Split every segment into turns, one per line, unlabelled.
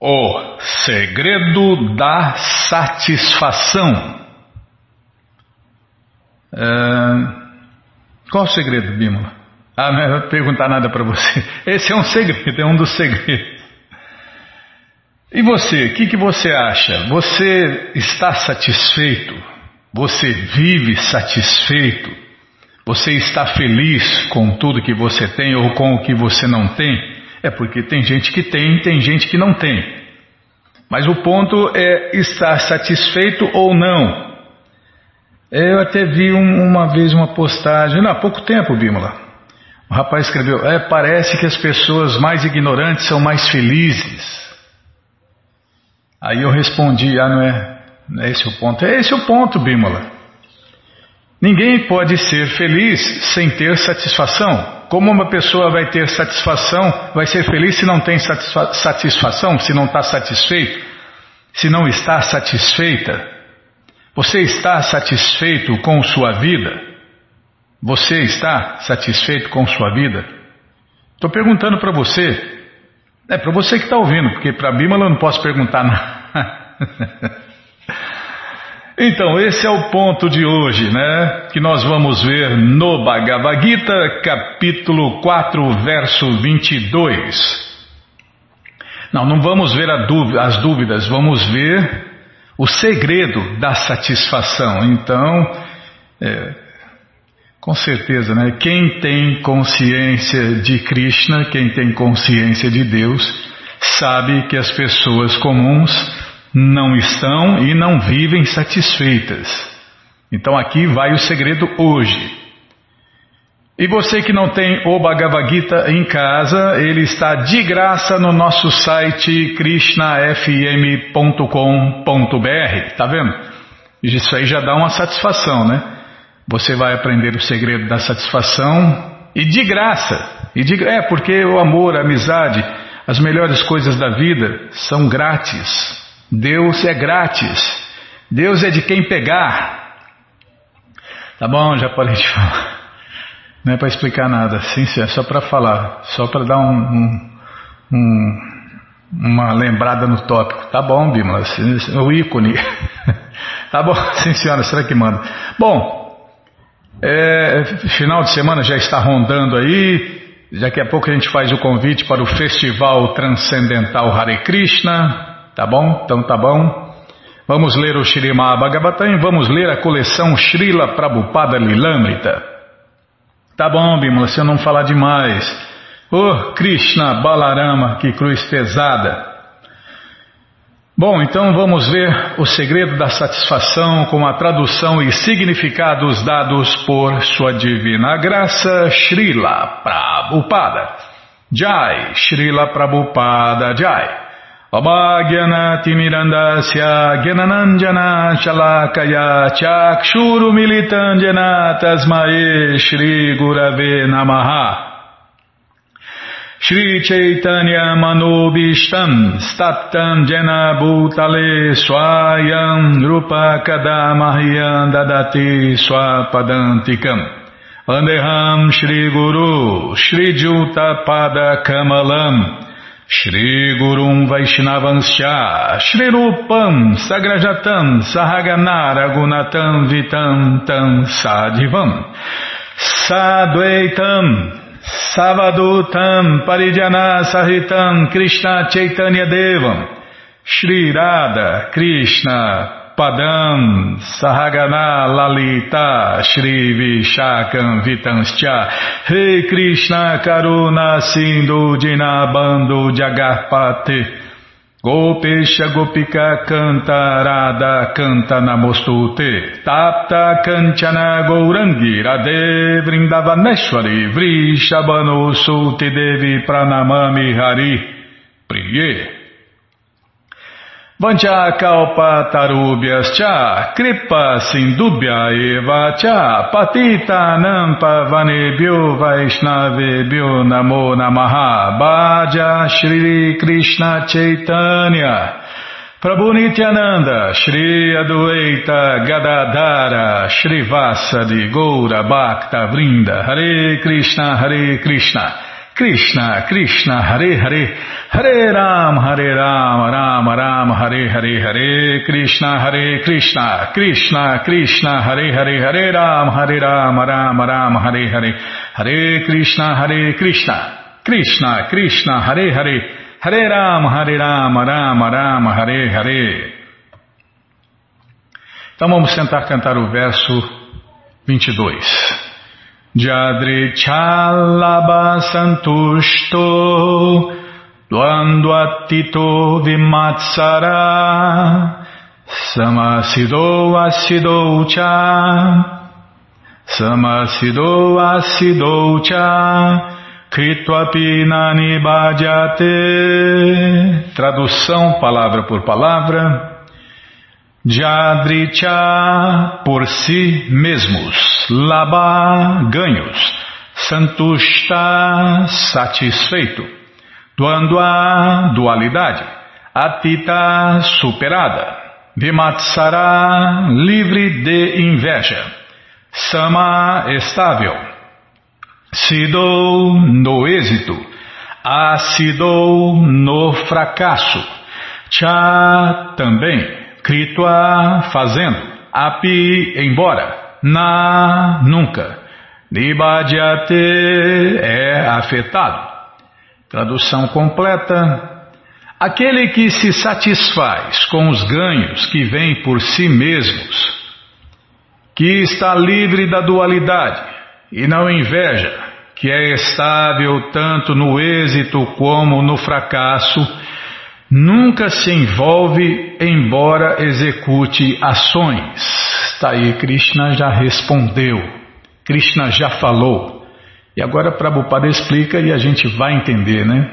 O segredo da satisfação. Uh, qual o segredo, Bímola? Ah, não é perguntar nada para você. Esse é um segredo, é um dos segredos. E você, o que, que você acha? Você está satisfeito? Você vive satisfeito? Você está feliz com tudo que você tem ou com o que você não tem? É porque tem gente que tem, tem gente que não tem. Mas o ponto é estar satisfeito ou não. Eu até vi um, uma vez uma postagem, não, há pouco tempo, Bímola. O rapaz escreveu: é, parece que as pessoas mais ignorantes são mais felizes. Aí eu respondi: ah, não é, não é esse o ponto. É esse o ponto, Bímola. Ninguém pode ser feliz sem ter satisfação. Como uma pessoa vai ter satisfação, vai ser feliz se não tem satisfa satisfação, se não está satisfeito, se não está satisfeita? Você está satisfeito com sua vida? Você está satisfeito com sua vida? Estou perguntando para você. É para você que está ouvindo, porque para Bímola eu não posso perguntar nada. Então, esse é o ponto de hoje, né? Que nós vamos ver no Bhagavad Gita, capítulo 4, verso 22. Não, não vamos ver dúvida, as dúvidas, vamos ver o segredo da satisfação. Então, é, com certeza, né? Quem tem consciência de Krishna, quem tem consciência de Deus, sabe que as pessoas comuns não estão e não vivem satisfeitas. Então aqui vai o segredo hoje. E você que não tem o Bhagavad Gita em casa, ele está de graça no nosso site krishnafm.com.br. Tá vendo? Isso aí já dá uma satisfação, né? Você vai aprender o segredo da satisfação e de graça. E de, é porque o amor, a amizade, as melhores coisas da vida são grátis. Deus é grátis. Deus é de quem pegar. Tá bom, já parei de falar. Não é para explicar nada, sim, é só para falar, só para dar um, um, um, uma lembrada no tópico. Tá bom, Bímola, o ícone. tá bom, sim senhora, será que manda? Bom, é, final de semana já está rondando aí, daqui a pouco a gente faz o convite para o Festival Transcendental Hare Krishna, Tá bom? Então tá bom. Vamos ler o Shrimad Bhagavatam e vamos ler a coleção Srila Prabhupada Lilamrita. Tá bom, Bimala, se eu não falar demais. Oh, Krishna Balarama, que cruz pesada. Bom, então vamos ver o segredo da satisfação com a tradução e significados dados por Sua Divina Graça, Srila Prabhupada. Jai, Srila Prabhupada Jai. Gyananandjana Shalakaya Chakshuru Militandjana Tasmae Shri Gurave Namaha. Shri Chaitanya Manobishtam Staptam Jena Bhutale Swayam Rupa Kadamahyam Dadati Swapadantikam. Andeham Shri Gurum Vaishnavanscha Shri Rupam Sagrajatam Sahagana Gunatam Vitam Tam Sadivam Sadvaitam Savadutam Parijana Sahitam Krishna Chaitanya Devam. Shri Radha Krishna Padam Sahagana Lalita Shri Vishakam Vitanscha Rei Krishna Karuna Sindhu Dinabando Jagarpate Gopesha Gopika Canta Radha Canta Namostute Tapta Kanchana Gourangi Radhe Vrindavaneshwari Vrishabano Sulti Devi Pranamami Hari. Priye Vanchakalpa tarubhyas cha kripa sindubhya eva cha patita nampa vanebhyo vaishnavebhyo namo namaha bhaja Shri Krishna Chaitanya. Prabhu Nityananda Shri Adueita Gadadara Shri Vasa de Goura Bhakta Vrinda Hare Krishna Hare Krishna Krishna, Krishna, Hare Hare, Hare Ram, Hare Ram, Ram Ram, Hare Hare, Hare Krishna, Hare Krishna, Krishna, Krishna, Hare Hare, Hare Ram, Hare Ram, Ram Ram, Hare Hare, Hare Krishna, Hare Krishna, Krishna, Krishna, Hare Hare, Hare Ram, Hare Ram, Ram Ram, Hare Hare. Então vamos tentar cantar o verso 22. Jadrichalaba santushto Dvandvatito vimatsara Samasido asido cha Samasido asido cha Kritwapinani bhajate. Tradução palavra por palavra Jadricha por si mesmos, Laba ganhos, Santushta satisfeito, Duandua dualidade, Atita superada, Vimatsara livre de inveja, Sama estável, Sido no êxito, Asidou no fracasso, Cha também. Kritva, fazendo. Api, embora. Na, nunca. Nibhadyate, é afetado. Tradução completa. Aquele que se satisfaz com os ganhos que vêm por si mesmos, que está livre da dualidade e não inveja, que é estável tanto no êxito como no fracasso, Nunca se envolve, embora execute ações. Está aí, Krishna já respondeu, Krishna já falou. E agora Prabhupada explica e a gente vai entender, né?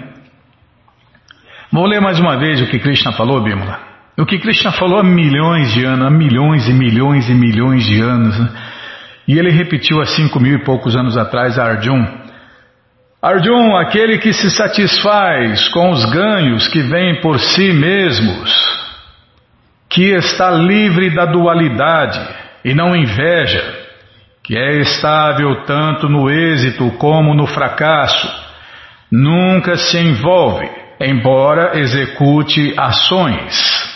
Vou ler mais uma vez o que Krishna falou, Bimala. O que Krishna falou há milhões de anos, há milhões e milhões e milhões de anos. Né? E ele repetiu há cinco mil e poucos anos atrás a Arjuna. Arjun, aquele que se satisfaz com os ganhos que vêm por si mesmos, que está livre da dualidade e não inveja, que é estável tanto no êxito como no fracasso, nunca se envolve, embora execute ações.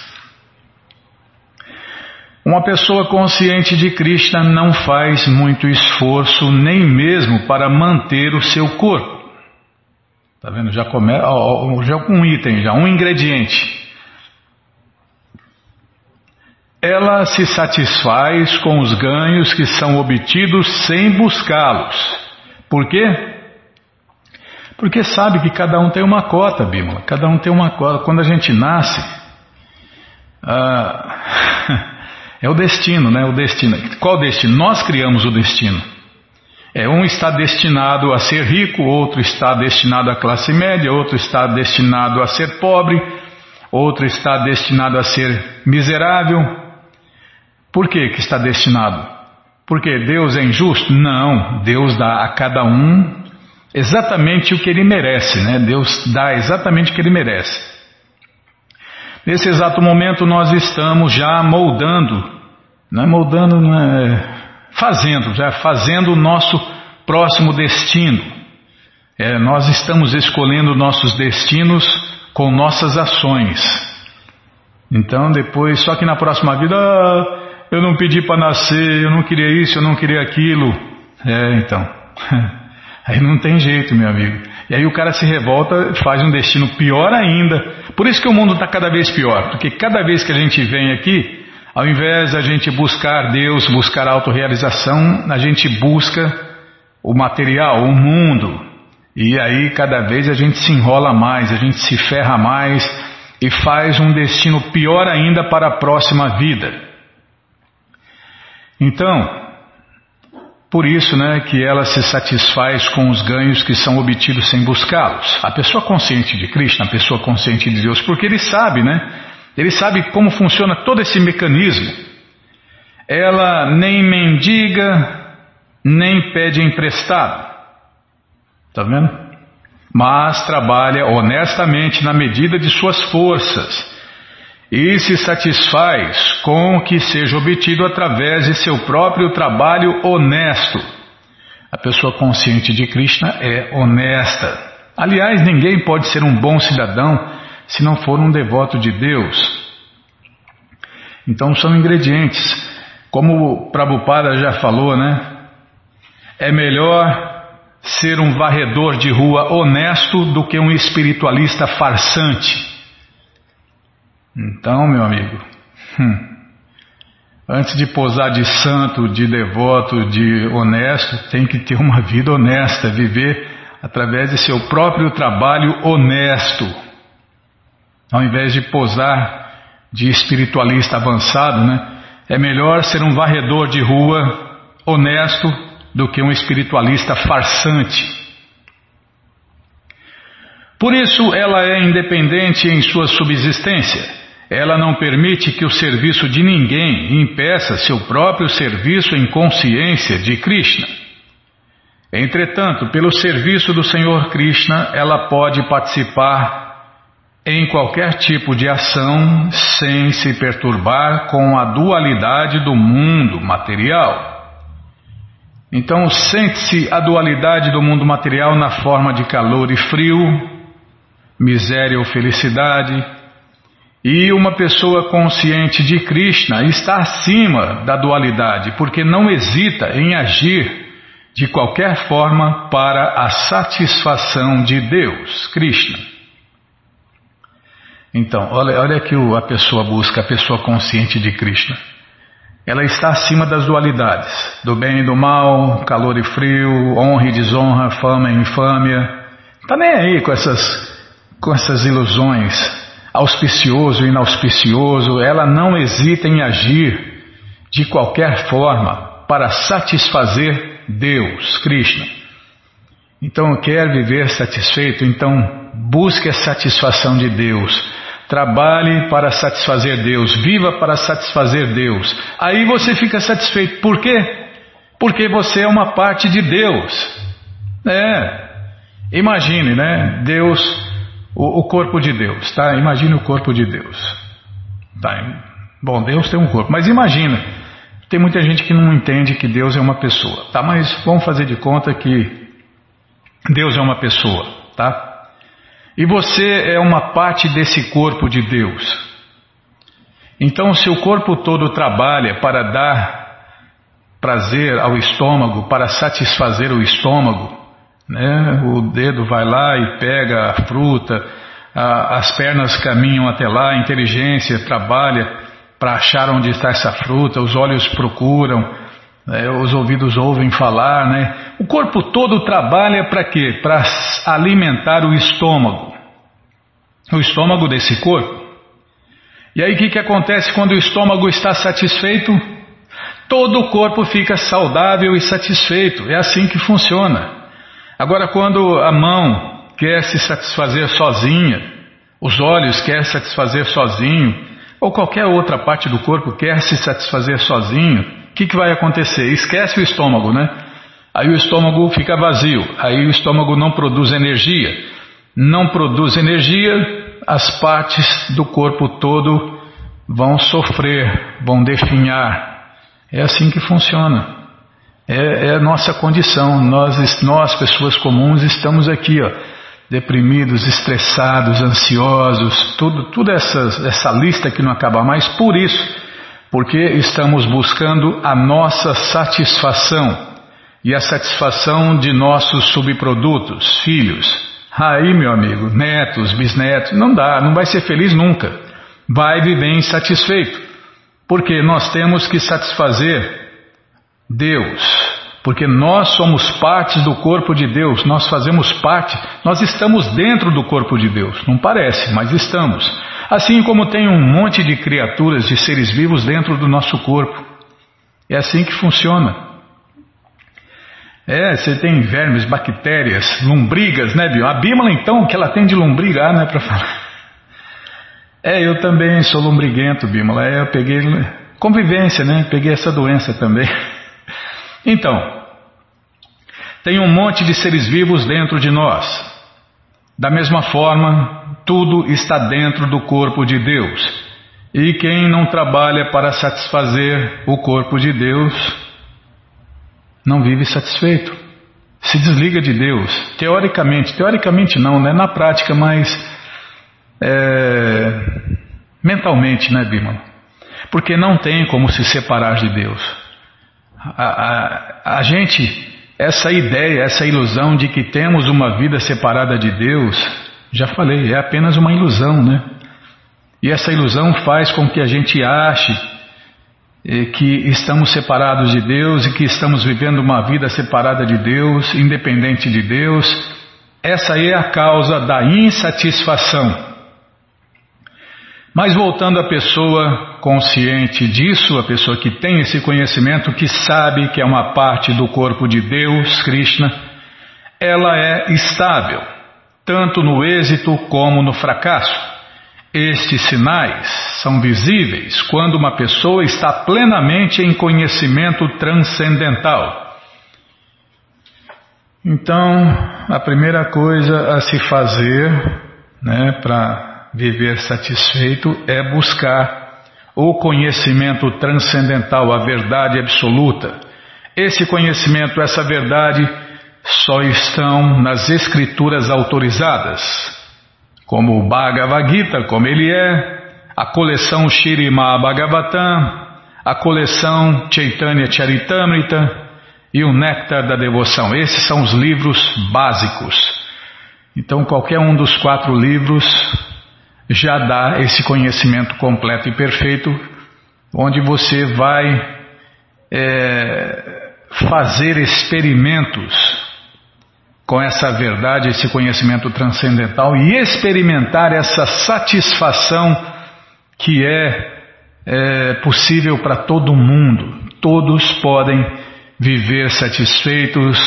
Uma pessoa consciente de Krishna não faz muito esforço nem mesmo para manter o seu corpo. Tá vendo? Já começa, já um item, já um ingrediente. Ela se satisfaz com os ganhos que são obtidos sem buscá-los. Por quê? Porque sabe que cada um tem uma cota, Bímola. Cada um tem uma cota. Quando a gente nasce, ah, é o destino, né? O destino. Qual destino? Nós criamos o destino. É, um está destinado a ser rico, outro está destinado à classe média, outro está destinado a ser pobre, outro está destinado a ser miserável. Por que, que está destinado? Porque Deus é injusto? Não, Deus dá a cada um exatamente o que ele merece, né? Deus dá exatamente o que ele merece. Nesse exato momento nós estamos já moldando, não é moldando, não é fazendo, já fazendo o nosso próximo destino. É, nós estamos escolhendo nossos destinos com nossas ações. Então depois, só que na próxima vida, ah, eu não pedi para nascer, eu não queria isso, eu não queria aquilo. É, então. Aí não tem jeito, meu amigo. E aí o cara se revolta, faz um destino pior ainda. Por isso que o mundo está cada vez pior, porque cada vez que a gente vem aqui, ao invés da gente buscar Deus, buscar autorrealização, a gente busca o material, o mundo. E aí cada vez a gente se enrola mais, a gente se ferra mais e faz um destino pior ainda para a próxima vida. Então, por isso né, que ela se satisfaz com os ganhos que são obtidos sem buscá-los. A pessoa consciente de Krishna, a pessoa consciente de Deus, porque ele sabe, né? Ele sabe como funciona todo esse mecanismo. Ela nem mendiga, nem pede emprestado. Está vendo? Mas trabalha honestamente na medida de suas forças e se satisfaz com o que seja obtido através de seu próprio trabalho honesto. A pessoa consciente de Krishna é honesta. Aliás, ninguém pode ser um bom cidadão se não for um devoto de Deus. Então são ingredientes. Como o Prabhupada já falou, né? É melhor ser um varredor de rua honesto do que um espiritualista farsante. Então, meu amigo, hum, antes de posar de santo, de devoto, de honesto, tem que ter uma vida honesta, viver através de seu próprio trabalho honesto, ao invés de posar de espiritualista avançado, né? É melhor ser um varredor de rua honesto do que um espiritualista farsante. Por isso, ela é independente em sua subsistência. Ela não permite que o serviço de ninguém impeça seu próprio serviço em consciência de Krishna. Entretanto, pelo serviço do Senhor Krishna, ela pode participar em qualquer tipo de ação sem se perturbar com a dualidade do mundo material. Então, sente-se a dualidade do mundo material na forma de calor e frio, miséria ou felicidade. E uma pessoa consciente de Krishna está acima da dualidade, porque não hesita em agir de qualquer forma para a satisfação de Deus, Krishna. Então, olha, olha que a pessoa busca, a pessoa consciente de Krishna. Ela está acima das dualidades, do bem e do mal, calor e frio, honra e desonra, fama e infâmia. Está nem aí com essas, com essas ilusões, auspicioso e inauspicioso. Ela não hesita em agir de qualquer forma para satisfazer Deus, Krishna. Então quer viver satisfeito, então busque a satisfação de Deus Trabalhe para satisfazer Deus, viva para satisfazer Deus. Aí você fica satisfeito. Por quê? Porque você é uma parte de Deus. É. Imagine, né? Deus, o, o corpo de Deus, tá? Imagine o corpo de Deus. Tá? Bom, Deus tem um corpo, mas imagina. Tem muita gente que não entende que Deus é uma pessoa, tá? Mas vamos fazer de conta que Deus é uma pessoa, tá? E você é uma parte desse corpo de Deus. Então, se o corpo todo trabalha para dar prazer ao estômago, para satisfazer o estômago, né? o dedo vai lá e pega a fruta, a, as pernas caminham até lá, a inteligência trabalha para achar onde está essa fruta, os olhos procuram, né? os ouvidos ouvem falar, né? O corpo todo trabalha para quê? Para alimentar o estômago, o estômago desse corpo. E aí o que, que acontece quando o estômago está satisfeito? Todo o corpo fica saudável e satisfeito. É assim que funciona. Agora, quando a mão quer se satisfazer sozinha, os olhos quer satisfazer sozinho, ou qualquer outra parte do corpo quer se satisfazer sozinho, que, que vai acontecer? Esquece o estômago, né? Aí o estômago fica vazio, aí o estômago não produz energia. Não produz energia, as partes do corpo todo vão sofrer, vão definhar. É assim que funciona. É, é a nossa condição. Nós, nós, pessoas comuns, estamos aqui, ó, deprimidos, estressados, ansiosos, tudo, tudo essa, essa lista que não acaba mais. Por isso, porque estamos buscando a nossa satisfação e a satisfação de nossos subprodutos, filhos. Aí, meu amigo, netos, bisnetos, não dá, não vai ser feliz nunca. Vai viver insatisfeito. Porque nós temos que satisfazer Deus. Porque nós somos partes do corpo de Deus, nós fazemos parte, nós estamos dentro do corpo de Deus. Não parece, mas estamos. Assim como tem um monte de criaturas, de seres vivos dentro do nosso corpo. É assim que funciona. É, você tem vermes, bactérias, lombrigas, né, Bio? A Bímola, então, que ela tem de lombriga, ah, não é para falar. É, eu também sou lombriguento, Bímola. É, eu peguei convivência, né? Peguei essa doença também. Então, tem um monte de seres vivos dentro de nós. Da mesma forma, tudo está dentro do corpo de Deus. E quem não trabalha para satisfazer o corpo de Deus, não vive satisfeito. se desliga de Deus. Teoricamente, teoricamente não, né? Na prática, mas é, mentalmente, né, Bima? Porque não tem como se separar de Deus. A, a, a gente, essa ideia, essa ilusão de que temos uma vida separada de Deus, já falei, é apenas uma ilusão, né? E essa ilusão faz com que a gente ache eh, que estamos separados de Deus e que estamos vivendo uma vida separada de Deus, independente de Deus. Essa é a causa da insatisfação. Mas voltando à pessoa consciente disso, a pessoa que tem esse conhecimento, que sabe que é uma parte do corpo de Deus, Krishna, ela é estável, tanto no êxito como no fracasso. Estes sinais são visíveis quando uma pessoa está plenamente em conhecimento transcendental. Então, a primeira coisa a se fazer né, para viver satisfeito é buscar o conhecimento transcendental, a verdade absoluta. Esse conhecimento, essa verdade, só estão nas escrituras autorizadas como o Bhagavad Gita, como ele é, a coleção Shirima Bhagavatam, a coleção Chaitanya Charitamrita e o Néctar da Devoção. Esses são os livros básicos. Então, qualquer um dos quatro livros já dá esse conhecimento completo e perfeito, onde você vai é, fazer experimentos com essa verdade, esse conhecimento transcendental e experimentar essa satisfação que é, é possível para todo mundo. Todos podem viver satisfeitos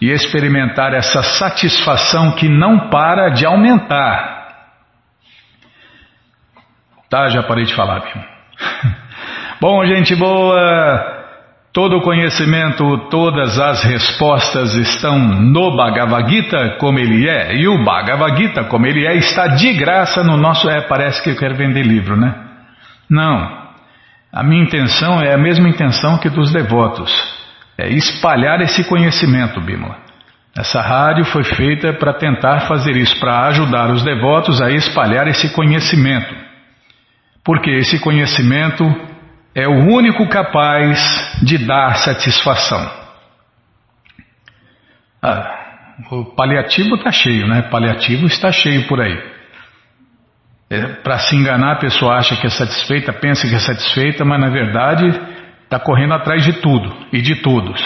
e experimentar essa satisfação que não para de aumentar. Tá, já parei de falar, viu? Bom, gente boa. Todo o conhecimento, todas as respostas estão no Bhagavad Gita como ele é. E o Bhagavad Gita como ele é está de graça no nosso. É, parece que eu quero vender livro, né? Não. A minha intenção é a mesma intenção que dos devotos. É espalhar esse conhecimento, Bimala. Essa rádio foi feita para tentar fazer isso, para ajudar os devotos a espalhar esse conhecimento. Porque esse conhecimento é o único capaz de dar satisfação. Ah, o paliativo está cheio, né? Paliativo está cheio por aí. É, Para se enganar, a pessoa acha que é satisfeita, pensa que é satisfeita, mas na verdade está correndo atrás de tudo e de todos.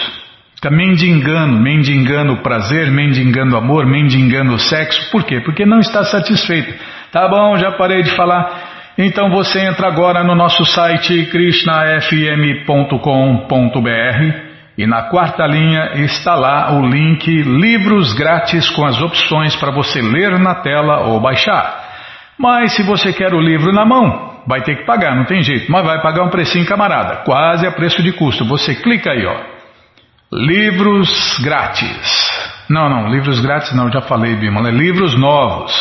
Fica mendigando, mendigando o prazer, mendigando o amor, mendigando o sexo. Por quê? Porque não está satisfeito. Tá bom, já parei de falar. Então você entra agora no nosso site krishnafm.com.br e na quarta linha está lá o link Livros Grátis com as opções para você ler na tela ou baixar. Mas se você quer o livro na mão, vai ter que pagar, não tem jeito, mas vai pagar um precinho camarada, quase a preço de custo. Você clica aí, ó. Livros grátis. Não, não, livros grátis não, já falei, Bima, é livros novos.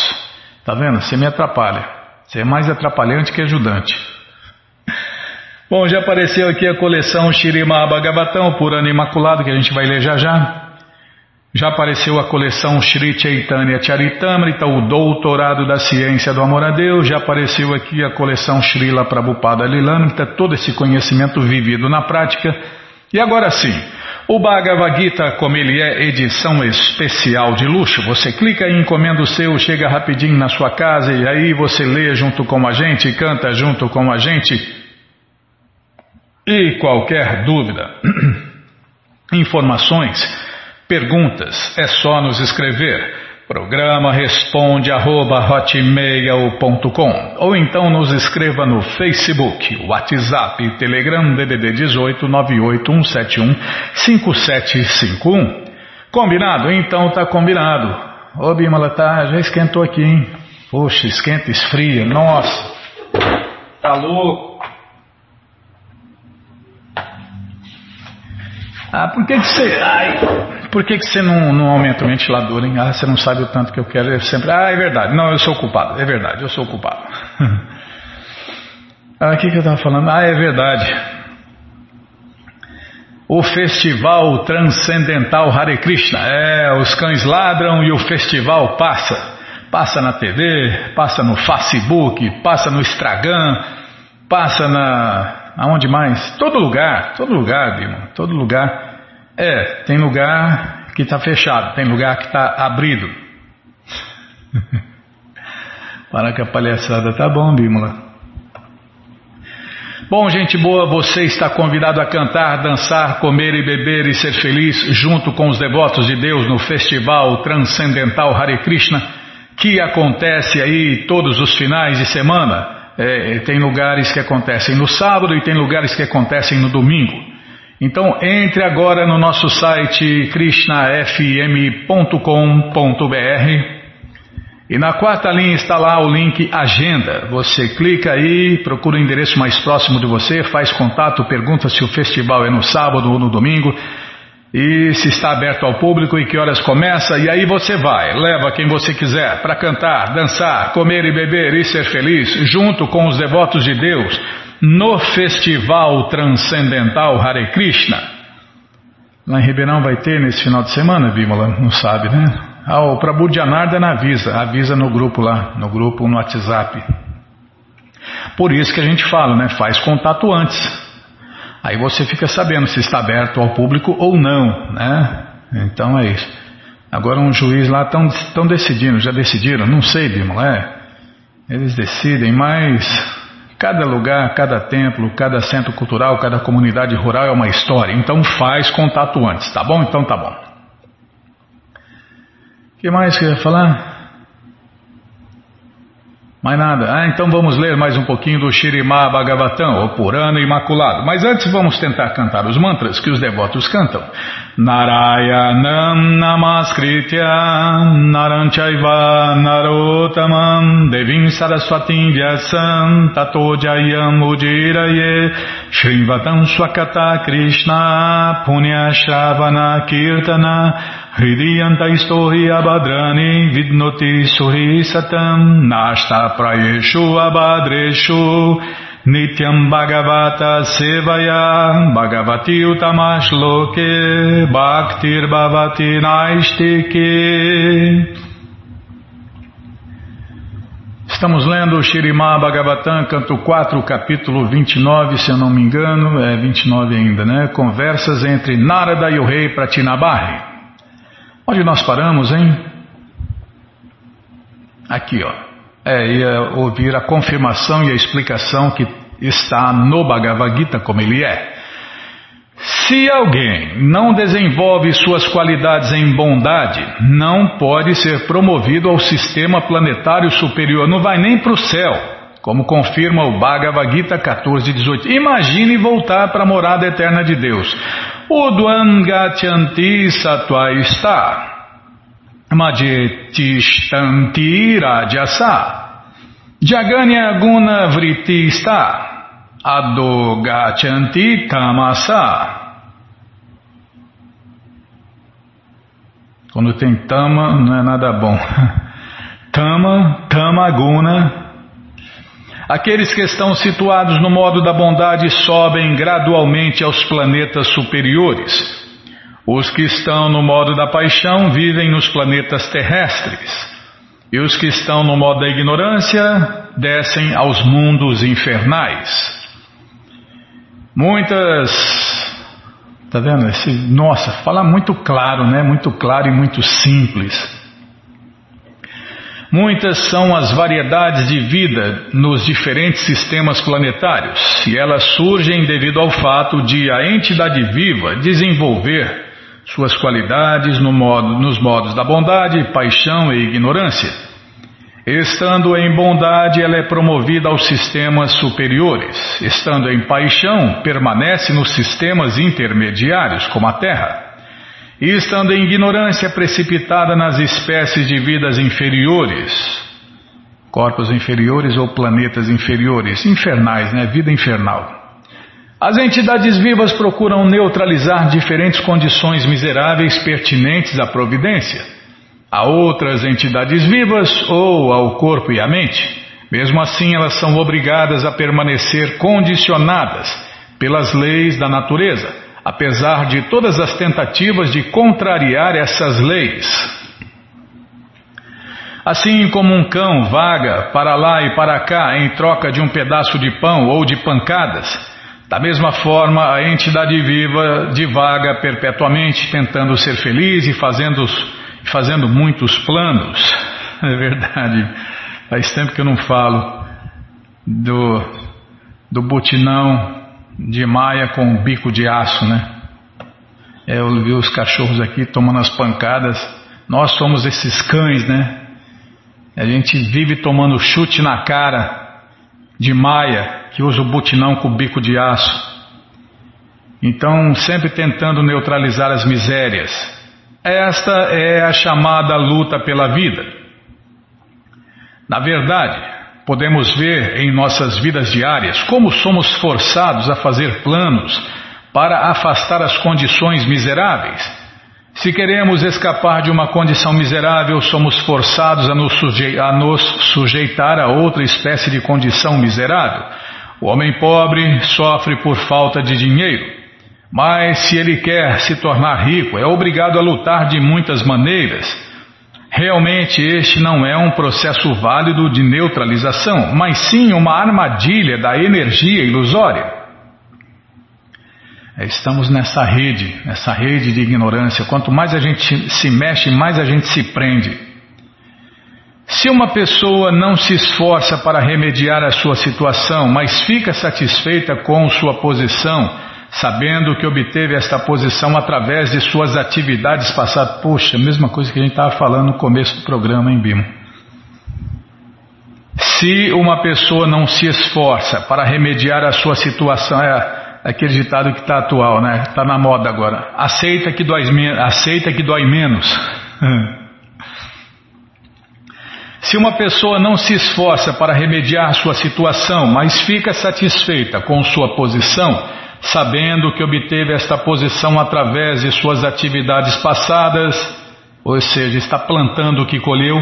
Tá vendo? Você me atrapalha. Você é mais atrapalhante que ajudante. Bom, já apareceu aqui a coleção Shirima Bhagavatam, por ano imaculado, que a gente vai ler já já. Já apareceu a coleção Shri Chaitanya Charitamrita, o Doutorado da Ciência do Amor a Deus. Já apareceu aqui a coleção Srila Prabhupada Lilamrita, todo esse conhecimento vivido na prática. E agora sim, o Bhagavad Gita, como ele é edição especial de luxo, você clica e encomenda o seu, chega rapidinho na sua casa e aí você lê junto com a gente, canta junto com a gente. E qualquer dúvida, informações, perguntas, é só nos escrever. Programa responde arroba hotmail.com ou então nos escreva no Facebook, WhatsApp, Telegram DDD 18 98171 5751. Combinado? Então tá combinado. Ô Bimala, tá, já esquentou aqui, hein? Poxa, esquenta, esfria, nossa. Tá louco. Ah, por que que você... Ai... Por que, que você não, não aumenta o ventilador, hein? Ah, você não sabe o tanto que eu quero. Eu sempre, ah, é verdade. Não, eu sou culpado. É verdade, eu sou culpado. ah, o que, que eu estava falando? Ah, é verdade. o Festival Transcendental Hare Krishna. É, os cães ladram e o festival passa. Passa na TV, passa no Facebook, passa no Instagram, passa na. Aonde mais? Todo lugar, todo lugar, Bima, todo lugar. É, tem lugar que está fechado, tem lugar que está abrido. Para que a palhaçada tá bom, Bímola. Bom, gente boa, você está convidado a cantar, dançar, comer e beber e ser feliz junto com os devotos de Deus no Festival Transcendental Hare Krishna, que acontece aí todos os finais de semana. É, tem lugares que acontecem no sábado e tem lugares que acontecem no domingo. Então entre agora no nosso site krishnafm.com.br e na quarta linha está lá o link Agenda. Você clica aí, procura o endereço mais próximo de você, faz contato, pergunta se o festival é no sábado ou no domingo e se está aberto ao público e que horas começa. E aí você vai, leva quem você quiser para cantar, dançar, comer e beber e ser feliz, junto com os devotos de Deus, no Festival Transcendental Hare Krishna. Lá em Ribeirão vai ter nesse final de semana, Bímola? Não sabe, né? Ah, o Prabhu Janardana avisa, avisa no grupo lá, no grupo no WhatsApp. Por isso que a gente fala, né? Faz contato antes. Aí você fica sabendo se está aberto ao público ou não, né? Então é isso. Agora um juiz lá estão tão decidindo, já decidiram? Não sei, Bimo, é. Eles decidem, mas cada lugar, cada templo, cada centro cultural, cada comunidade rural é uma história. Então faz contato antes, tá bom? Então tá bom que mais que eu ia falar? Mais nada. Ah, então vamos ler mais um pouquinho do Shirimá Bhagavatam, o Purana Imaculado. Mas antes vamos tentar cantar os mantras que os devotos cantam. Narayanam Namaskritya Naranchaiva Narotamam Devim Saraswatim Vyasam Tato Jayam Ujiraye Shrivatam Swakata Krishna Punya Shravana Kirtana Hridiyantaistohi abhadrani vidnoti suhi satam nashta prayeshu abhadreshu nityam bhagavata sevaya bhagavati utamash loke bhaktir bhavati naistike Estamos lendo o Shirimá Bhagavatam, canto 4, capítulo 29, se eu não me engano, é 29 ainda, né? Conversas entre Narada e o rei Pratinabarri. Onde nós paramos, hein? Aqui, ó. É, ia ouvir a confirmação e a explicação que está no Bhagavad Gita como ele é. Se alguém não desenvolve suas qualidades em bondade, não pode ser promovido ao sistema planetário superior, não vai nem para o céu, como confirma o Bhagavad Gita 14:18. Imagine voltar para a morada eterna de Deus. Udvangachanti sattva está. Madhyatishtanti rajasa. Jaganya guna vritti está. Adogachanti tamasa. Quando tem tama, não é nada bom. Tama, tamaguna, Aqueles que estão situados no modo da bondade sobem gradualmente aos planetas superiores. Os que estão no modo da paixão vivem nos planetas terrestres. E os que estão no modo da ignorância descem aos mundos infernais. Muitas. Tá vendo? Esse, nossa, fala muito claro, né? Muito claro e muito simples. Muitas são as variedades de vida nos diferentes sistemas planetários, e elas surgem devido ao fato de a entidade viva desenvolver suas qualidades no modo, nos modos da bondade, paixão e ignorância. Estando em bondade, ela é promovida aos sistemas superiores. Estando em paixão, permanece nos sistemas intermediários, como a Terra e estando em ignorância precipitada nas espécies de vidas inferiores, corpos inferiores ou planetas inferiores, infernais, né? Vida infernal. As entidades vivas procuram neutralizar diferentes condições miseráveis pertinentes à providência, a outras entidades vivas ou ao corpo e à mente. Mesmo assim, elas são obrigadas a permanecer condicionadas pelas leis da natureza apesar de todas as tentativas de contrariar essas leis. Assim como um cão vaga para lá e para cá em troca de um pedaço de pão ou de pancadas, da mesma forma a entidade viva divaga perpetuamente tentando ser feliz e fazendo, fazendo muitos planos. É verdade, faz tempo que eu não falo do, do botinão de maia com bico de aço, né? É, eu vi os cachorros aqui tomando as pancadas. Nós somos esses cães, né? A gente vive tomando chute na cara de maia que usa o butinão com bico de aço. Então, sempre tentando neutralizar as misérias. Esta é a chamada luta pela vida. Na verdade, podemos ver em nossas vidas diárias como somos forçados a fazer planos para afastar as condições miseráveis se queremos escapar de uma condição miserável, somos forçados a nos, a nos, sujeitar a outra espécie de condição miserável. O homem pobre sofre por falta de dinheiro, mas se ele quer se tornar rico, é obrigado a lutar de muitas maneiras. Realmente, este não é um processo válido de neutralização, mas sim uma armadilha da energia ilusória. É, estamos nessa rede, nessa rede de ignorância. Quanto mais a gente se mexe, mais a gente se prende. Se uma pessoa não se esforça para remediar a sua situação, mas fica satisfeita com sua posição, sabendo que obteve esta posição através de suas atividades passadas, poxa, mesma coisa que a gente estava falando no começo do programa, hein, Bimo? Se uma pessoa não se esforça para remediar a sua situação, é, aquele ditado que está atual, né? Está na moda agora. Aceita que dói, aceita que dói menos. Se uma pessoa não se esforça para remediar sua situação, mas fica satisfeita com sua posição, sabendo que obteve esta posição através de suas atividades passadas, ou seja, está plantando o que colheu,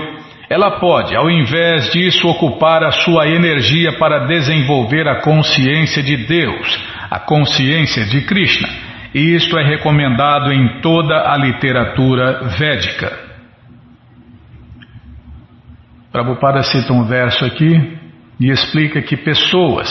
ela pode, ao invés disso, ocupar a sua energia para desenvolver a consciência de Deus, a consciência de Krishna. E isto é recomendado em toda a literatura védica. Prabhupada cita um verso aqui e explica que pessoas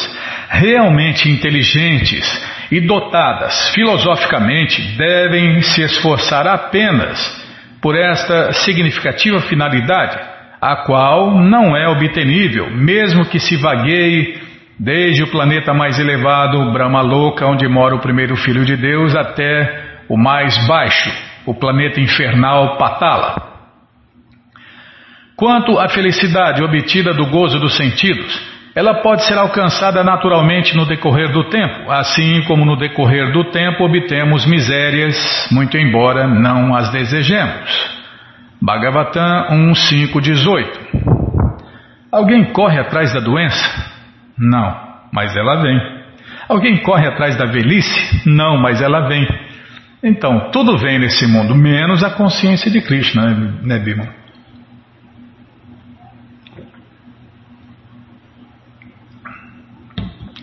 realmente inteligentes e dotadas filosoficamente devem se esforçar apenas por esta significativa finalidade, a qual não é obtenível, mesmo que se vagueie Desde o planeta mais elevado, Brahma Loka, onde mora o primeiro filho de Deus, até o mais baixo, o planeta infernal Patala. Quanto à felicidade obtida do gozo dos sentidos, ela pode ser alcançada naturalmente no decorrer do tempo, assim como no decorrer do tempo obtemos misérias, muito embora não as desejemos. Bhagavatam 1.5.18 Alguém corre atrás da doença? Não, mas ela vem. Alguém corre atrás da velhice? Não, mas ela vem. Então, tudo vem nesse mundo, menos a consciência de Krishna, né, Bima?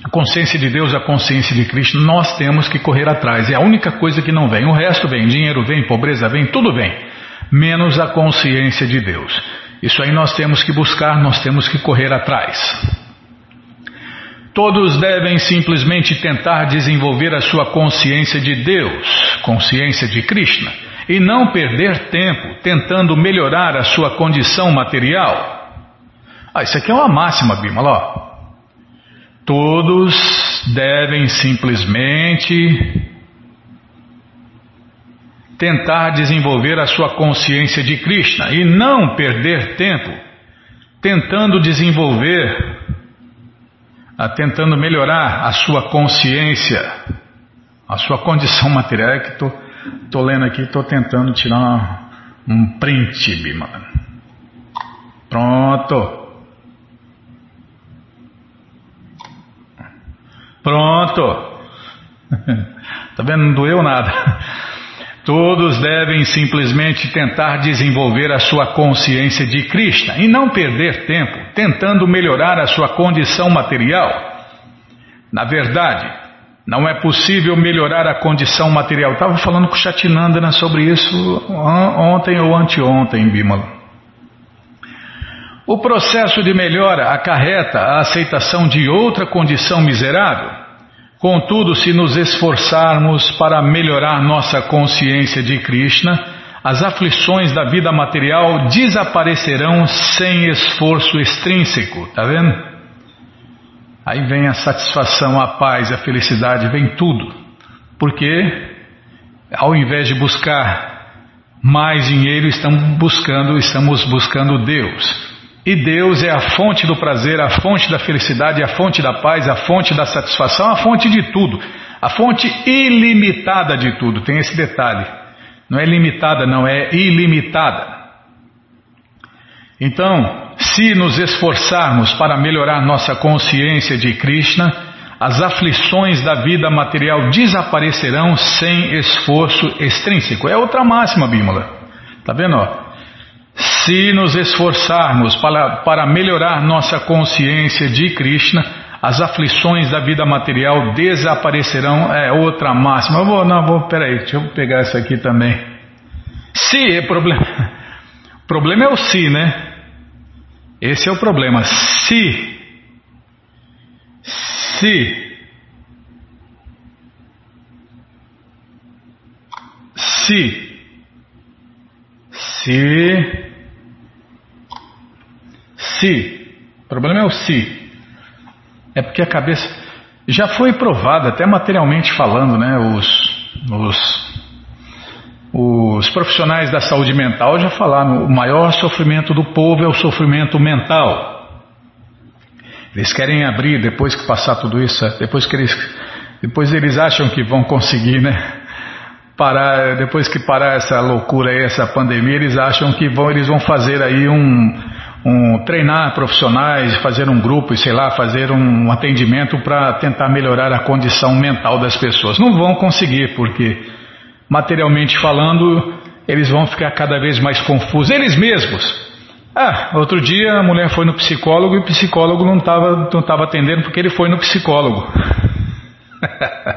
A consciência de Deus, a consciência de Krishna, nós temos que correr atrás. É a única coisa que não vem. O resto vem, dinheiro vem, pobreza vem, tudo vem, menos a consciência de Deus. Isso aí nós temos que buscar, nós temos que correr atrás. Todos devem simplesmente tentar desenvolver a sua consciência de Deus, consciência de Krishna, e não perder tempo tentando melhorar a sua condição material. Ah, isso aqui é uma máxima, Bimala. Todos devem simplesmente tentar desenvolver a sua consciência de Krishna e não perder tempo tentando desenvolver ah, tentando melhorar a sua consciência, a sua condição material. É que estou lendo aqui, estou tentando tirar um print, Bima. Pronto. Pronto. tá vendo? Não doeu nada. Todos devem simplesmente tentar desenvolver a sua consciência de Krishna e não perder tempo tentando melhorar a sua condição material. Na verdade, Não é possível melhorar a condição material. Estava falando com o Chatinandana sobre isso ontem ou anteontem, Bimala. O processo de melhora acarreta a aceitação de outra condição miserável. Contudo, se nos esforçarmos para melhorar nossa consciência de Krishna, as aflições da vida material desaparecerão sem esforço extrínseco, tá vendo? Aí vem a satisfação, a paz, a felicidade, vem tudo. Porque ao invés de buscar mais dinheiro, estamos buscando, estamos buscando Deus. E Deus é a fonte do prazer, a fonte da felicidade, a fonte da paz, a fonte da satisfação, a fonte de tudo, a fonte ilimitada de tudo. Tem esse detalhe. Não é limitada, não, é ilimitada. Então, se nos esforçarmos para melhorar nossa consciência de Krishna, as aflições da vida material desaparecerão sem esforço extrínseco. É outra máxima, Bímola. Tá vendo? Ó? Se nos esforçarmos para, para melhorar nossa consciência de Krishna, as aflições da vida material desaparecerão. É outra máxima. Eu vou, não, vou, peraí, deixa eu pegar essa aqui também. Se é problema. O problema é o se, né? Esse é o problema. Se. Se. Se. Se. Se. O problema é o se. É porque a cabeça. Já foi provado, até materialmente falando, né? Os, os, os profissionais da saúde mental já falaram: o maior sofrimento do povo é o sofrimento mental. Eles querem abrir depois que passar tudo isso, depois que eles, depois eles acham que vão conseguir, né? Parar, depois que parar essa loucura aí, essa pandemia, eles acham que vão, eles vão fazer aí um, um treinar profissionais, fazer um grupo, sei lá, fazer um atendimento para tentar melhorar a condição mental das pessoas. Não vão conseguir, porque materialmente falando, eles vão ficar cada vez mais confusos, eles mesmos. Ah, outro dia a mulher foi no psicólogo e o psicólogo não estava não tava atendendo porque ele foi no psicólogo.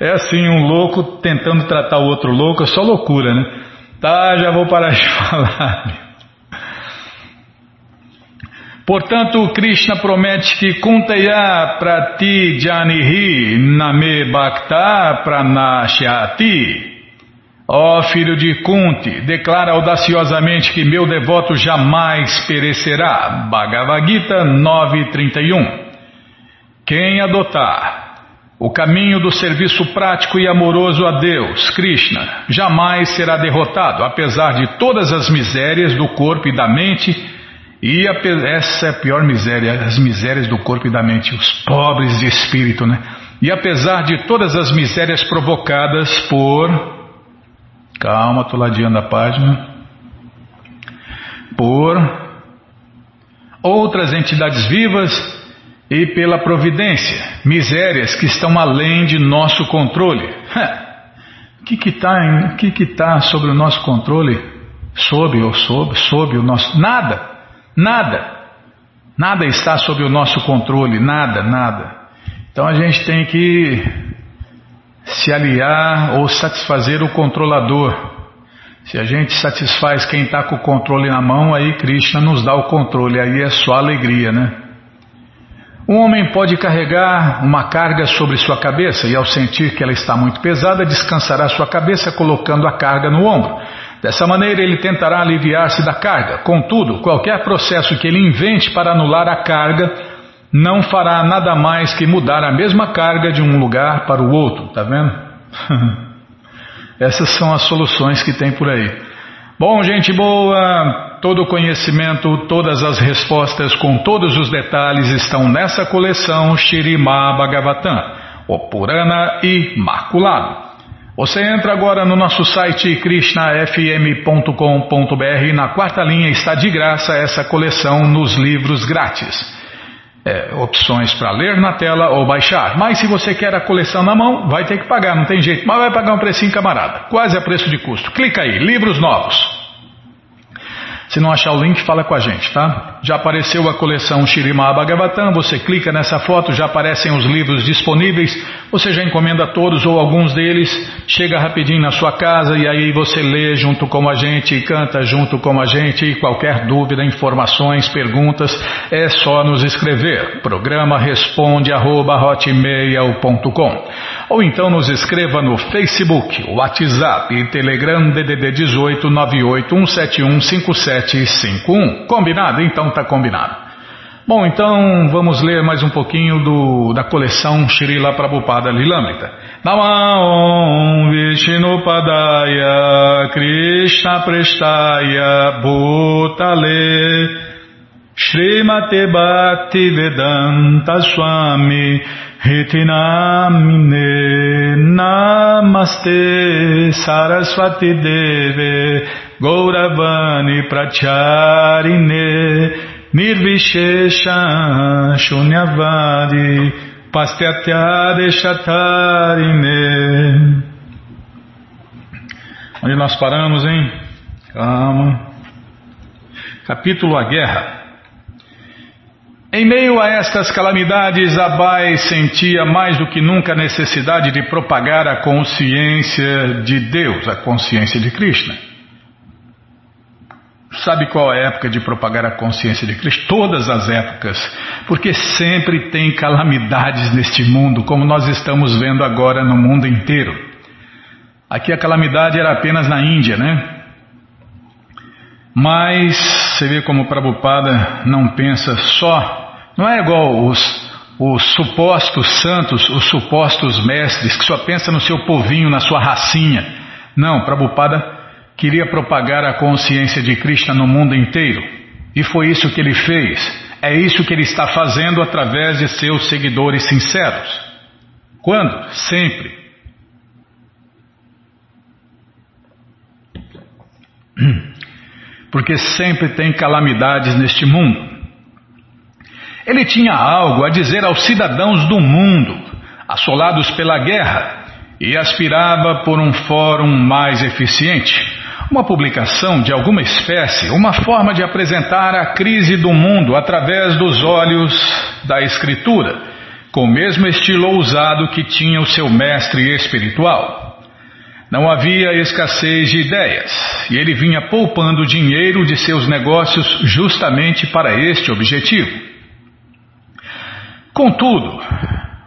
É assim, um louco tentando tratar o outro louco, é só loucura, né? Tá, já vou parar de falar. Portanto, Krishna promete que Kuntaya Prati Janihi Name Bhakta Pranashyati. Ó oh, filho de Kunti, declara audaciosamente que meu devoto jamais perecerá. Bhagavad Gita 9.31 Quem adotar o caminho do serviço prático e amoroso a Deus, Krishna, jamais será derrotado, apesar de todas as misérias do corpo e da mente. E a, essa é a pior miséria, as misérias do corpo e da mente, os pobres de espírito, né? E apesar de todas as misérias provocadas por. Calma, estou ladeando a página. Por outras entidades vivas e pela providência, misérias que estão além de nosso controle. O que está que que tá sobre o nosso controle? Sob ou sob, sob o nosso. Nada, nada, nada está sob o nosso controle, nada, nada. Então a gente tem que se aliar ou satisfazer o controlador. Se a gente satisfaz quem está com o controle na mão, aí Krishna nos dá o controle, aí é só alegria, né? Um homem pode carregar uma carga sobre sua cabeça e, ao sentir que ela está muito pesada, descansará sua cabeça colocando a carga no ombro. Dessa maneira, ele tentará aliviar-se da carga. Contudo, qualquer processo que ele invente para anular a carga não fará nada mais que mudar a mesma carga de um lugar para o outro. Tá vendo? Essas são as soluções que tem por aí. Bom, gente boa, todo o conhecimento, todas as respostas com todos os detalhes estão nessa coleção Shirima Bhagavatam, o Purana Imaculado. Você entra agora no nosso site krishnafm.com.br e na quarta linha está de graça essa coleção nos livros grátis. É, opções para ler na tela ou baixar. Mas se você quer a coleção na mão, vai ter que pagar, não tem jeito. Mas vai pagar um precinho camarada, quase a preço de custo. Clica aí, livros novos. Se não achar o link, fala com a gente, tá? Já apareceu a coleção Shirima Bhagavatam, você clica nessa foto, já aparecem os livros disponíveis, você já encomenda todos ou alguns deles, chega rapidinho na sua casa e aí você lê junto com a gente canta junto com a gente e qualquer dúvida, informações, perguntas, é só nos escrever. Programa responde arroba ou então nos escreva no Facebook, WhatsApp e Telegram DDD 18 9817157 751. Combinado? Então tá combinado. Bom, então vamos ler mais um pouquinho do, da coleção Srila Prabhupada Lilamrita. Namaon Vishnupadaya Krishna Prestaya Bhutale Srimate Bhakti Vedanta Swami Hitinamine Namaste Saraswati Deve Gauravani Pracharine Nirvishesha Shunyavadi Pastyatya Chatarine Onde nós paramos, hein? Calma. Capítulo A Guerra. Em meio a estas calamidades, Abai sentia mais do que nunca a necessidade de propagar a consciência de Deus, a consciência de Krishna. Sabe qual é a época de propagar a consciência de Cristo? Todas as épocas, porque sempre tem calamidades neste mundo, como nós estamos vendo agora no mundo inteiro. Aqui a calamidade era apenas na Índia, né? Mas você vê como Prabhupada não pensa só, não é igual os, os supostos santos, os supostos mestres, que só pensa no seu povinho, na sua racinha. Não, Prabhupada queria propagar a consciência de Krishna no mundo inteiro. E foi isso que ele fez. É isso que ele está fazendo através de seus seguidores sinceros. Quando? Sempre. Porque sempre tem calamidades neste mundo. Ele tinha algo a dizer aos cidadãos do mundo, assolados pela guerra, e aspirava por um fórum mais eficiente uma publicação de alguma espécie, uma forma de apresentar a crise do mundo através dos olhos da Escritura, com o mesmo estilo ousado que tinha o seu mestre espiritual. Não havia escassez de ideias, e ele vinha poupando dinheiro de seus negócios justamente para este objetivo. Contudo,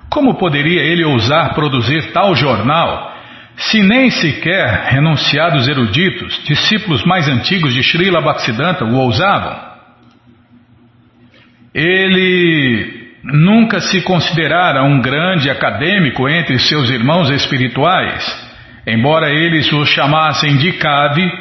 como poderia ele ousar produzir tal jornal se nem sequer renunciados eruditos, discípulos mais antigos de Srila Bhaktisiddhanta o ousavam, ele nunca se considerara um grande acadêmico entre seus irmãos espirituais, embora eles o chamassem de Kavi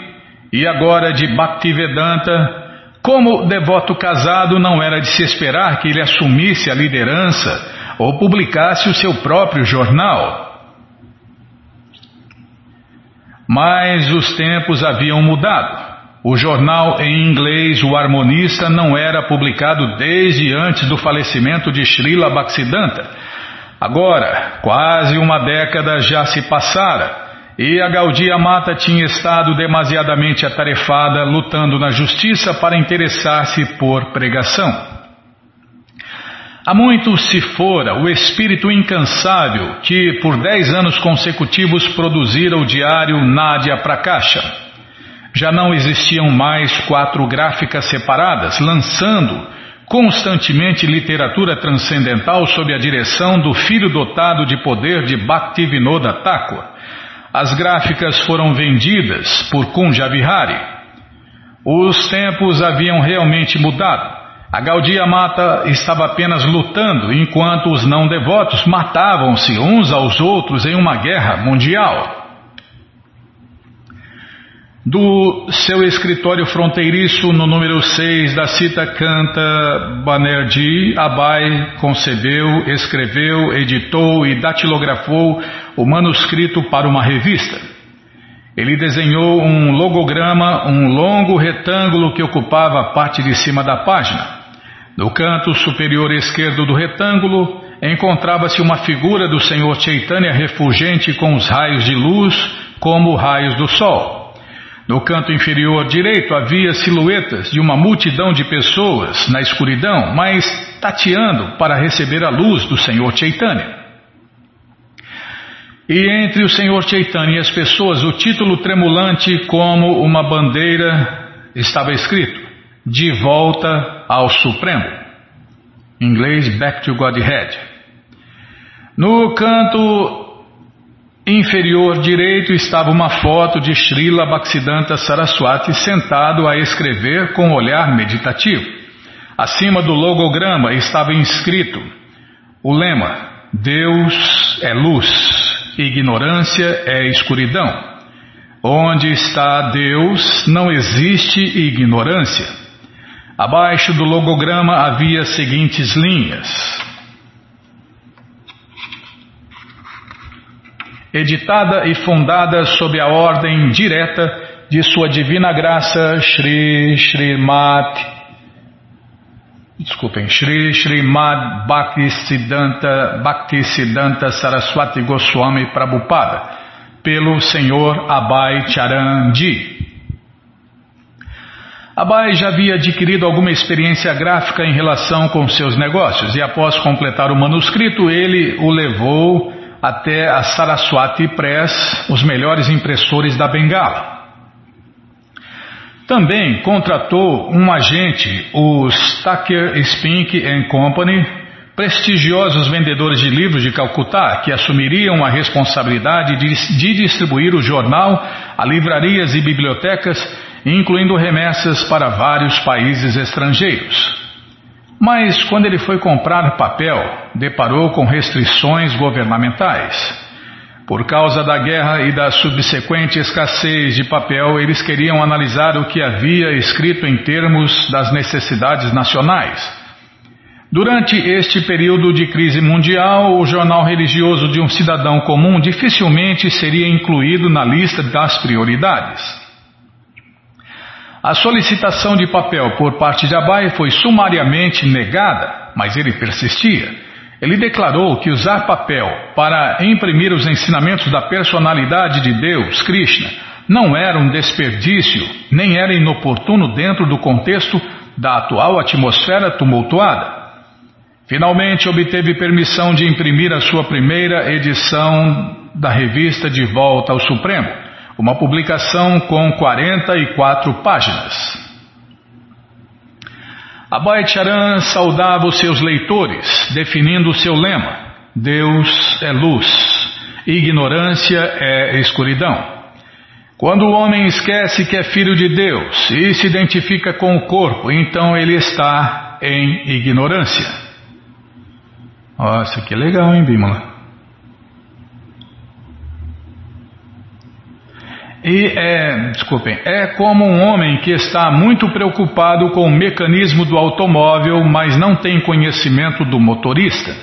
e agora de Bhaktivedanta. Como devoto casado, não era de se esperar que ele assumisse a liderança ou publicasse o seu próprio jornal. Mas os tempos haviam mudado. O jornal em inglês, o Harmonista, não era publicado desde antes do falecimento de Srila Bhaktisiddhanta. Agora, quase uma década já se passara e a Gaudia Mata tinha estado demasiadamente atarefada lutando na justiça para interessar-se por pregação. Há muito se fora o espírito incansável que por dez anos consecutivos produzira o diário Nádia Prakasha. Já não existiam mais quatro gráficas separadas, lançando constantemente literatura transcendental sob a direção do filho dotado de poder de Bhaktivinoda Thakur. As gráficas foram vendidas por Kunjavihari. Os tempos haviam realmente mudado. A Gaudia Mata estava apenas lutando enquanto os não devotos matavam-se uns aos outros em uma guerra mundial. Do seu escritório fronteiriço no número 6 da Cita Canta Banerjee, Abai concebeu, escreveu, editou e datilografou o manuscrito para uma revista. Ele desenhou um logograma, um longo retângulo que ocupava a parte de cima da página. No canto superior esquerdo do retângulo encontrava-se uma figura do Senhor Chaitanya refulgente com os raios de luz como raios do sol. No canto inferior direito havia silhuetas de uma multidão de pessoas na escuridão, mas tateando para receber a luz do Senhor Chaitanya. E entre o Senhor Chaitanya e as pessoas, o título tremulante como uma bandeira estava escrito: De volta ao Supremo. Em inglês, Back to Godhead. No canto inferior direito estava uma foto de Srila Bhaktisiddhanta Saraswati sentado a escrever com olhar meditativo. Acima do logograma estava inscrito o lema: Deus é luz ignorância é escuridão. Onde está Deus, não existe ignorância. Abaixo do logograma havia seguintes linhas: Editada e fundada sob a ordem direta de Sua Divina Graça Shri Srimati desculpem, Shri Srimad Bhaktisiddhanta, Bhaktisiddhanta Saraswati Goswami Prabhupada, pelo Senhor Abai Charanji. Abai já havia adquirido alguma experiência gráfica em relação com seus negócios e após completar o manuscrito ele o levou até a Saraswati Press, os melhores impressores da Bengala. Também contratou um agente, os Tucker Spink Company, prestigiosos vendedores de livros de Calcutá, que assumiriam a responsabilidade de, de distribuir o jornal a livrarias e bibliotecas, incluindo remessas para vários países estrangeiros. Mas quando ele foi comprar papel, deparou com restrições governamentais. Por causa da guerra e da subsequente escassez de papel, eles queriam analisar o que havia escrito em termos das necessidades nacionais. Durante este período de crise mundial, o jornal religioso de um cidadão comum dificilmente seria incluído na lista das prioridades. A solicitação de papel por parte de Abai foi sumariamente negada, mas ele persistia. Ele declarou que usar papel para imprimir os ensinamentos da personalidade de Deus, Krishna, não era um desperdício, nem era inoportuno dentro do contexto da atual atmosfera tumultuada. Finalmente obteve permissão de imprimir a sua primeira edição da revista De Volta ao Supremo, uma publicação com 44 páginas. Abai Charan saudava os seus leitores, definindo o seu lema: Deus é luz, ignorância é escuridão. Quando o homem esquece que é filho de Deus e se identifica com o corpo, então ele está em ignorância. Nossa, que legal, hein, Bímola? E é, desculpem, é como um homem que está muito preocupado com o mecanismo do automóvel, mas não tem conhecimento do motorista.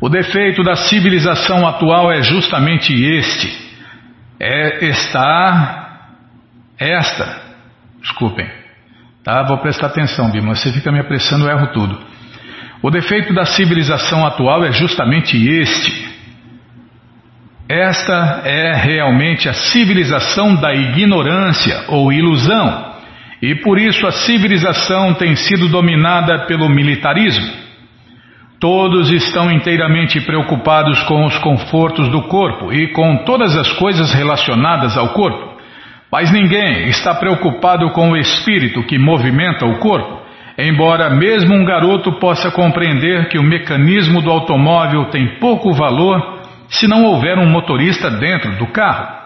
O defeito da civilização atual é justamente este. É está esta. Desculpem. Tá, vou prestar atenção, Bima. Você fica me apressando, eu erro tudo. O defeito da civilização atual é justamente este. Esta é realmente a civilização da ignorância ou ilusão, e por isso a civilização tem sido dominada pelo militarismo. Todos estão inteiramente preocupados com os confortos do corpo e com todas as coisas relacionadas ao corpo, mas ninguém está preocupado com o espírito que movimenta o corpo. Embora mesmo um garoto possa compreender que o mecanismo do automóvel tem pouco valor, se não houver um motorista dentro do carro.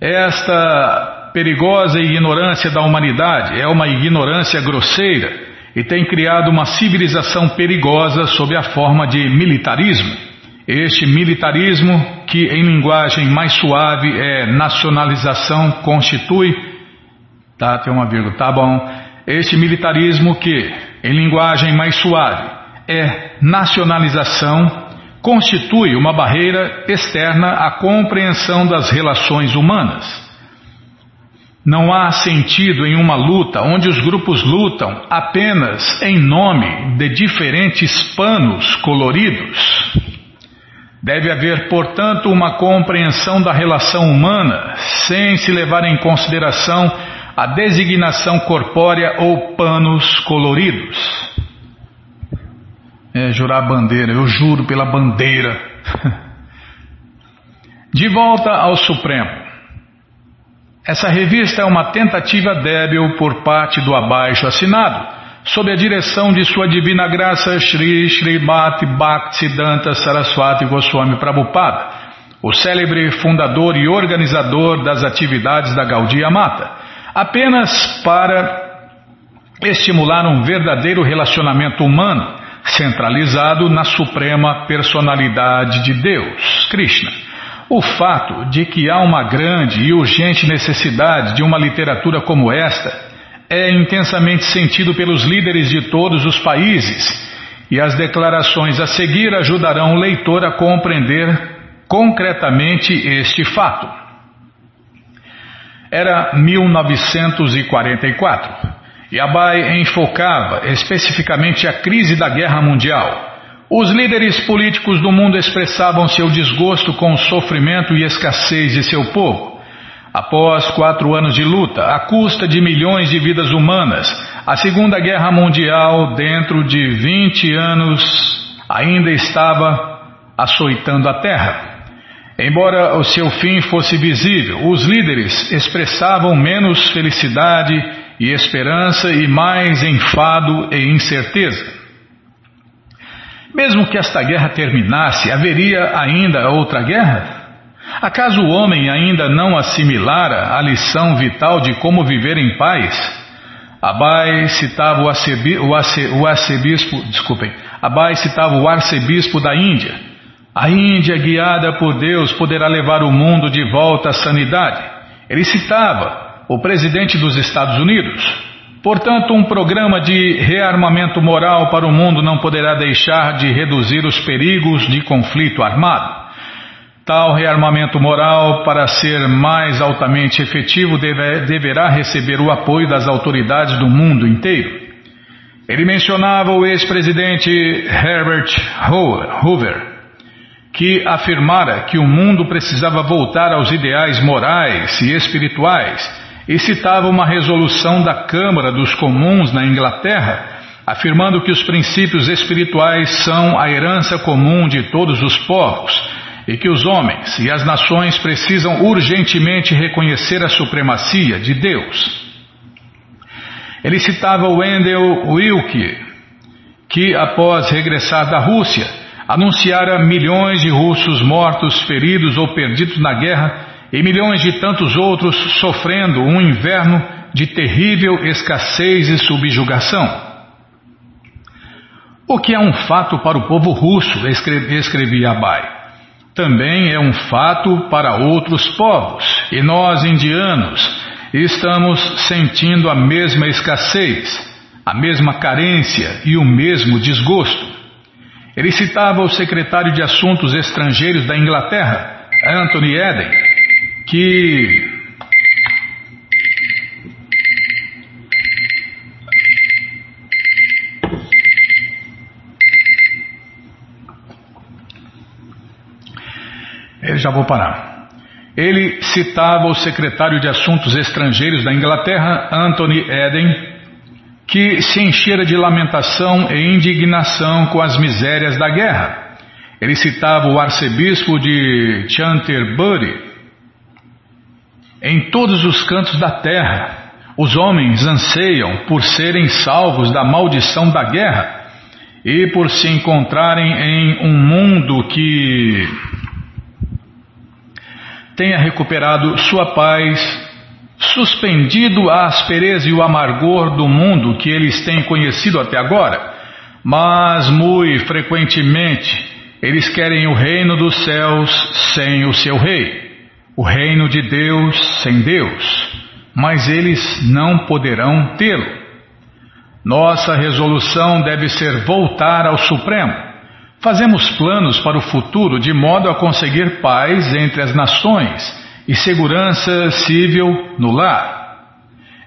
Esta perigosa ignorância da humanidade é uma ignorância grosseira e tem criado uma civilização perigosa sob a forma de militarismo. Este militarismo, que em linguagem mais suave é nacionalização, constitui. Tá, tem uma vírgula, tá bom. Este militarismo que, em linguagem mais suave, é nacionalização, constitui uma barreira externa à compreensão das relações humanas. Não há sentido em uma luta onde os grupos lutam apenas em nome de diferentes panos coloridos. Deve haver, portanto, uma compreensão da relação humana, sem se levar em consideração a designação corpórea ou panos coloridos. Jurar bandeira, eu juro pela bandeira. De volta ao Supremo. Essa revista é uma tentativa débil por parte do abaixo assinado, sob a direção de Sua Divina Graça Sri Srimati Bhaktisiddhanta Saraswati Goswami Prabhupada, o célebre fundador e organizador das atividades da Gaudiya Mata, apenas para estimular um verdadeiro relacionamento humano centralizado na suprema personalidade de Deus, Krishna o fato de que há uma grande e urgente necessidade de uma literatura como esta é intensamente sentido pelos líderes de todos os países e as declarações a seguir ajudarão o leitor a compreender concretamente este fato. Era 1944 e Abai enfocava especificamente a crise da Guerra Mundial os líderes políticos do mundo expressavam seu desgosto com o sofrimento e escassez de seu povo. Após quatro anos de luta, à custa de milhões de vidas humanas, a Segunda Guerra Mundial, dentro de 20 anos, ainda estava açoitando a Terra. Embora o seu fim fosse visível, os líderes expressavam menos felicidade e esperança e mais enfado e incerteza. Mesmo que esta guerra terminasse, haveria ainda outra guerra? Acaso o homem ainda não assimilara a lição vital de como viver em paz? Abai citava o, o, o arcebispo, desculpem, Abai citava o arcebispo da Índia. A Índia, guiada por Deus, poderá levar o mundo de volta à sanidade. Ele citava o presidente dos Estados Unidos. Portanto, um programa de rearmamento moral para o mundo não poderá deixar de reduzir os perigos de conflito armado. Tal rearmamento moral, para ser mais altamente efetivo, deve, deverá receber o apoio das autoridades do mundo inteiro. Ele mencionava o ex-presidente Herbert Hoover, que afirmara que o mundo precisava voltar aos ideais morais e espirituais e citava uma resolução da Câmara dos Comuns na Inglaterra, afirmando que os princípios espirituais são a herança comum de todos os povos e que os homens e as nações precisam urgentemente reconhecer a supremacia de Deus. Ele citava Wendell Wilkie, que após regressar da Rússia, anunciara milhões de russos mortos, feridos ou perdidos na guerra e milhões de tantos outros sofrendo um inverno de terrível escassez e subjugação. O que é um fato para o povo russo, escrevia Abai, também é um fato para outros povos, e nós, indianos, estamos sentindo a mesma escassez, a mesma carência e o mesmo desgosto. Ele citava o secretário de Assuntos Estrangeiros da Inglaterra, Anthony Eden, que Eu já vou parar. Ele citava o secretário de Assuntos Estrangeiros da Inglaterra, Anthony Eden, que se enchera de lamentação e indignação com as misérias da guerra. Ele citava o arcebispo de Canterbury, em todos os cantos da terra, os homens anseiam por serem salvos da maldição da guerra e por se encontrarem em um mundo que tenha recuperado sua paz, suspendido a aspereza e o amargor do mundo que eles têm conhecido até agora, mas muito frequentemente eles querem o reino dos céus sem o seu rei o reino de Deus sem Deus, mas eles não poderão tê-lo. Nossa resolução deve ser voltar ao Supremo. Fazemos planos para o futuro de modo a conseguir paz entre as nações e segurança civil no lar.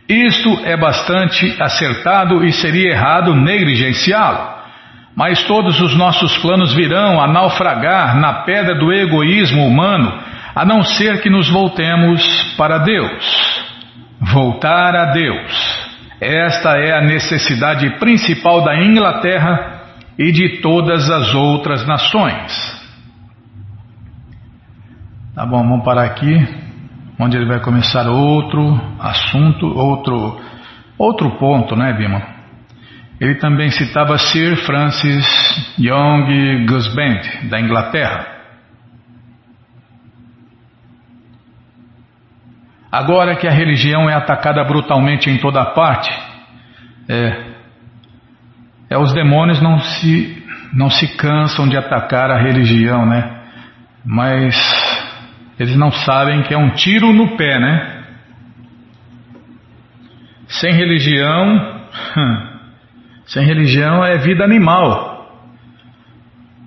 Isto é bastante acertado e seria errado negligenciá-lo. Mas todos os nossos planos virão a naufragar na pedra do egoísmo humano, a não ser que nos voltemos para Deus. Voltar a Deus. Esta é a necessidade principal da Inglaterra e de todas as outras nações. Tá bom, vamos parar aqui, onde ele vai começar outro assunto, outro outro ponto, né, Bima? Ele também citava Sir Francis Young Gusband, da Inglaterra. Agora que a religião é atacada brutalmente em toda parte, é, é os demônios não se não se cansam de atacar a religião, né? Mas eles não sabem que é um tiro no pé, né? Sem religião, sem religião é vida animal.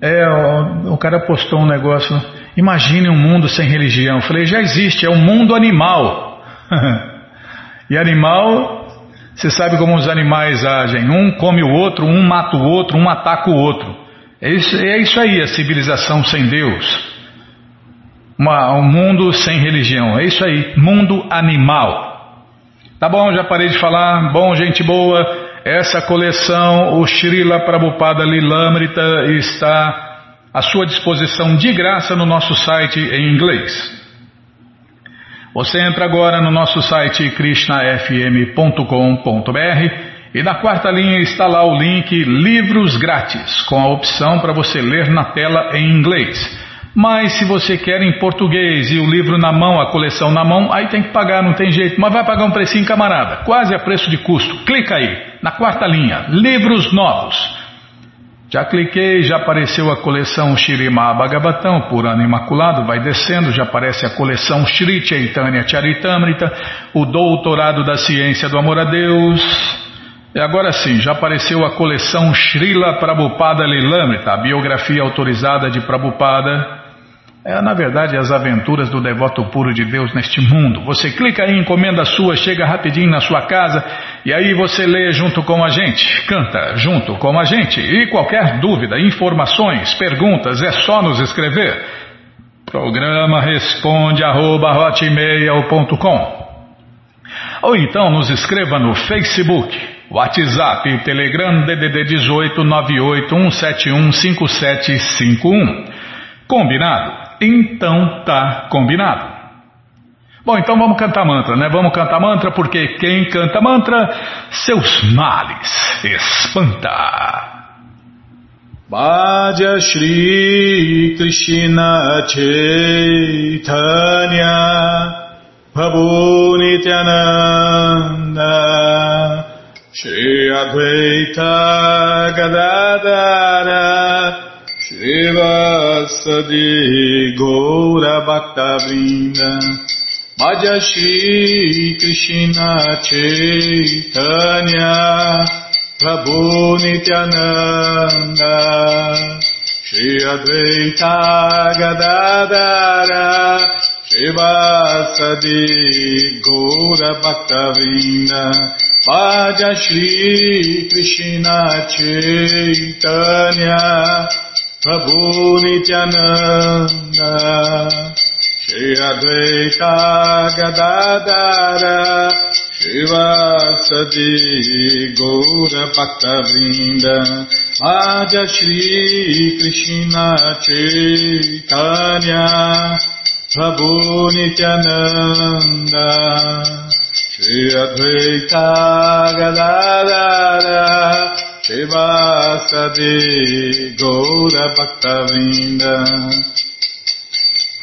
É, o, o cara postou um negócio. Imagine um mundo sem religião. Eu falei, já existe, é um mundo animal. e animal, você sabe como os animais agem. Um come o outro, um mata o outro, um ataca o outro. É isso, é isso aí, a civilização sem Deus. Uma, um mundo sem religião. É isso aí, mundo animal. Tá bom, já parei de falar. Bom, gente boa, essa coleção, o Srila Prabhupada Lilamrita, está à sua disposição de graça no nosso site em inglês. Você entra agora no nosso site krishnafm.com.br e na quarta linha está lá o link Livros Grátis, com a opção para você ler na tela em inglês. Mas se você quer em português e o livro na mão, a coleção na mão, aí tem que pagar, não tem jeito. Mas vai pagar um precinho, camarada, quase a preço de custo. Clica aí, na quarta linha, livros novos. Já cliquei, já apareceu a coleção Shirima Bhagavatam, por ano imaculado, vai descendo, já aparece a coleção Shri Chaitanya Charitamrita, o doutorado da ciência do amor a Deus, e agora sim, já apareceu a coleção Srila Prabhupada Lilamrita, a biografia autorizada de Prabhupada, é, na verdade, as aventuras do devoto puro de Deus neste mundo. Você clica aí, encomenda sua, chega rapidinho na sua casa e aí você lê junto com a gente, canta junto com a gente. E qualquer dúvida, informações, perguntas, é só nos escrever. Programa responde arroba, Ou então nos escreva no Facebook, WhatsApp, Telegram DDD 18 98 171 5751. Combinado? Então tá combinado. Bom, então vamos cantar mantra, né? Vamos cantar mantra porque quem canta mantra, seus males espanta. Bhaja Shri Krishna Chaitanya Prabhu Nityananda Shri Advaita Gadadara Srivasadi Bhaja Shri Krishna Chaitanya Prabhu Nityananda Shri Advaita Gadadara Srivasadi Gaura Bhakta Vrinda Bhaja Shri Advaita Gadadara Shivasadi Gaura Bhaktavinda Madhya Shri Krishna Chaitanya Prabhu Nityananda Shri Advaita Gadadara Shivasadi Gaura Bhaktavinda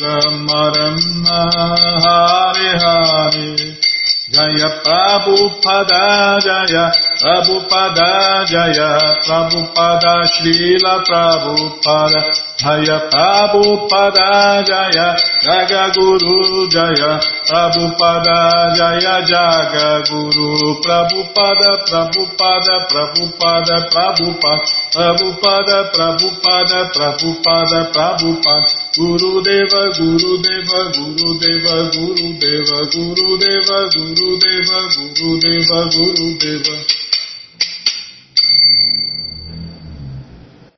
Rama Rama, Hare Hare. Jaya Prabhupada Jaya Prabhupada Jaya Prabhupada Srila Prabhupada Jaya Prabhupada Jaya Jaga Guru Jaya. Prabhupada Jaya Jaga Guru. Prabhupada Prabhupada Prabhupada Prabhupada Prabhupada Prabhupada Prabhupada Prabhupada Guru Deva Guru Deva Guru Deva Guru Deva Guru Deva Guru Deva Guru Deva Guru Deva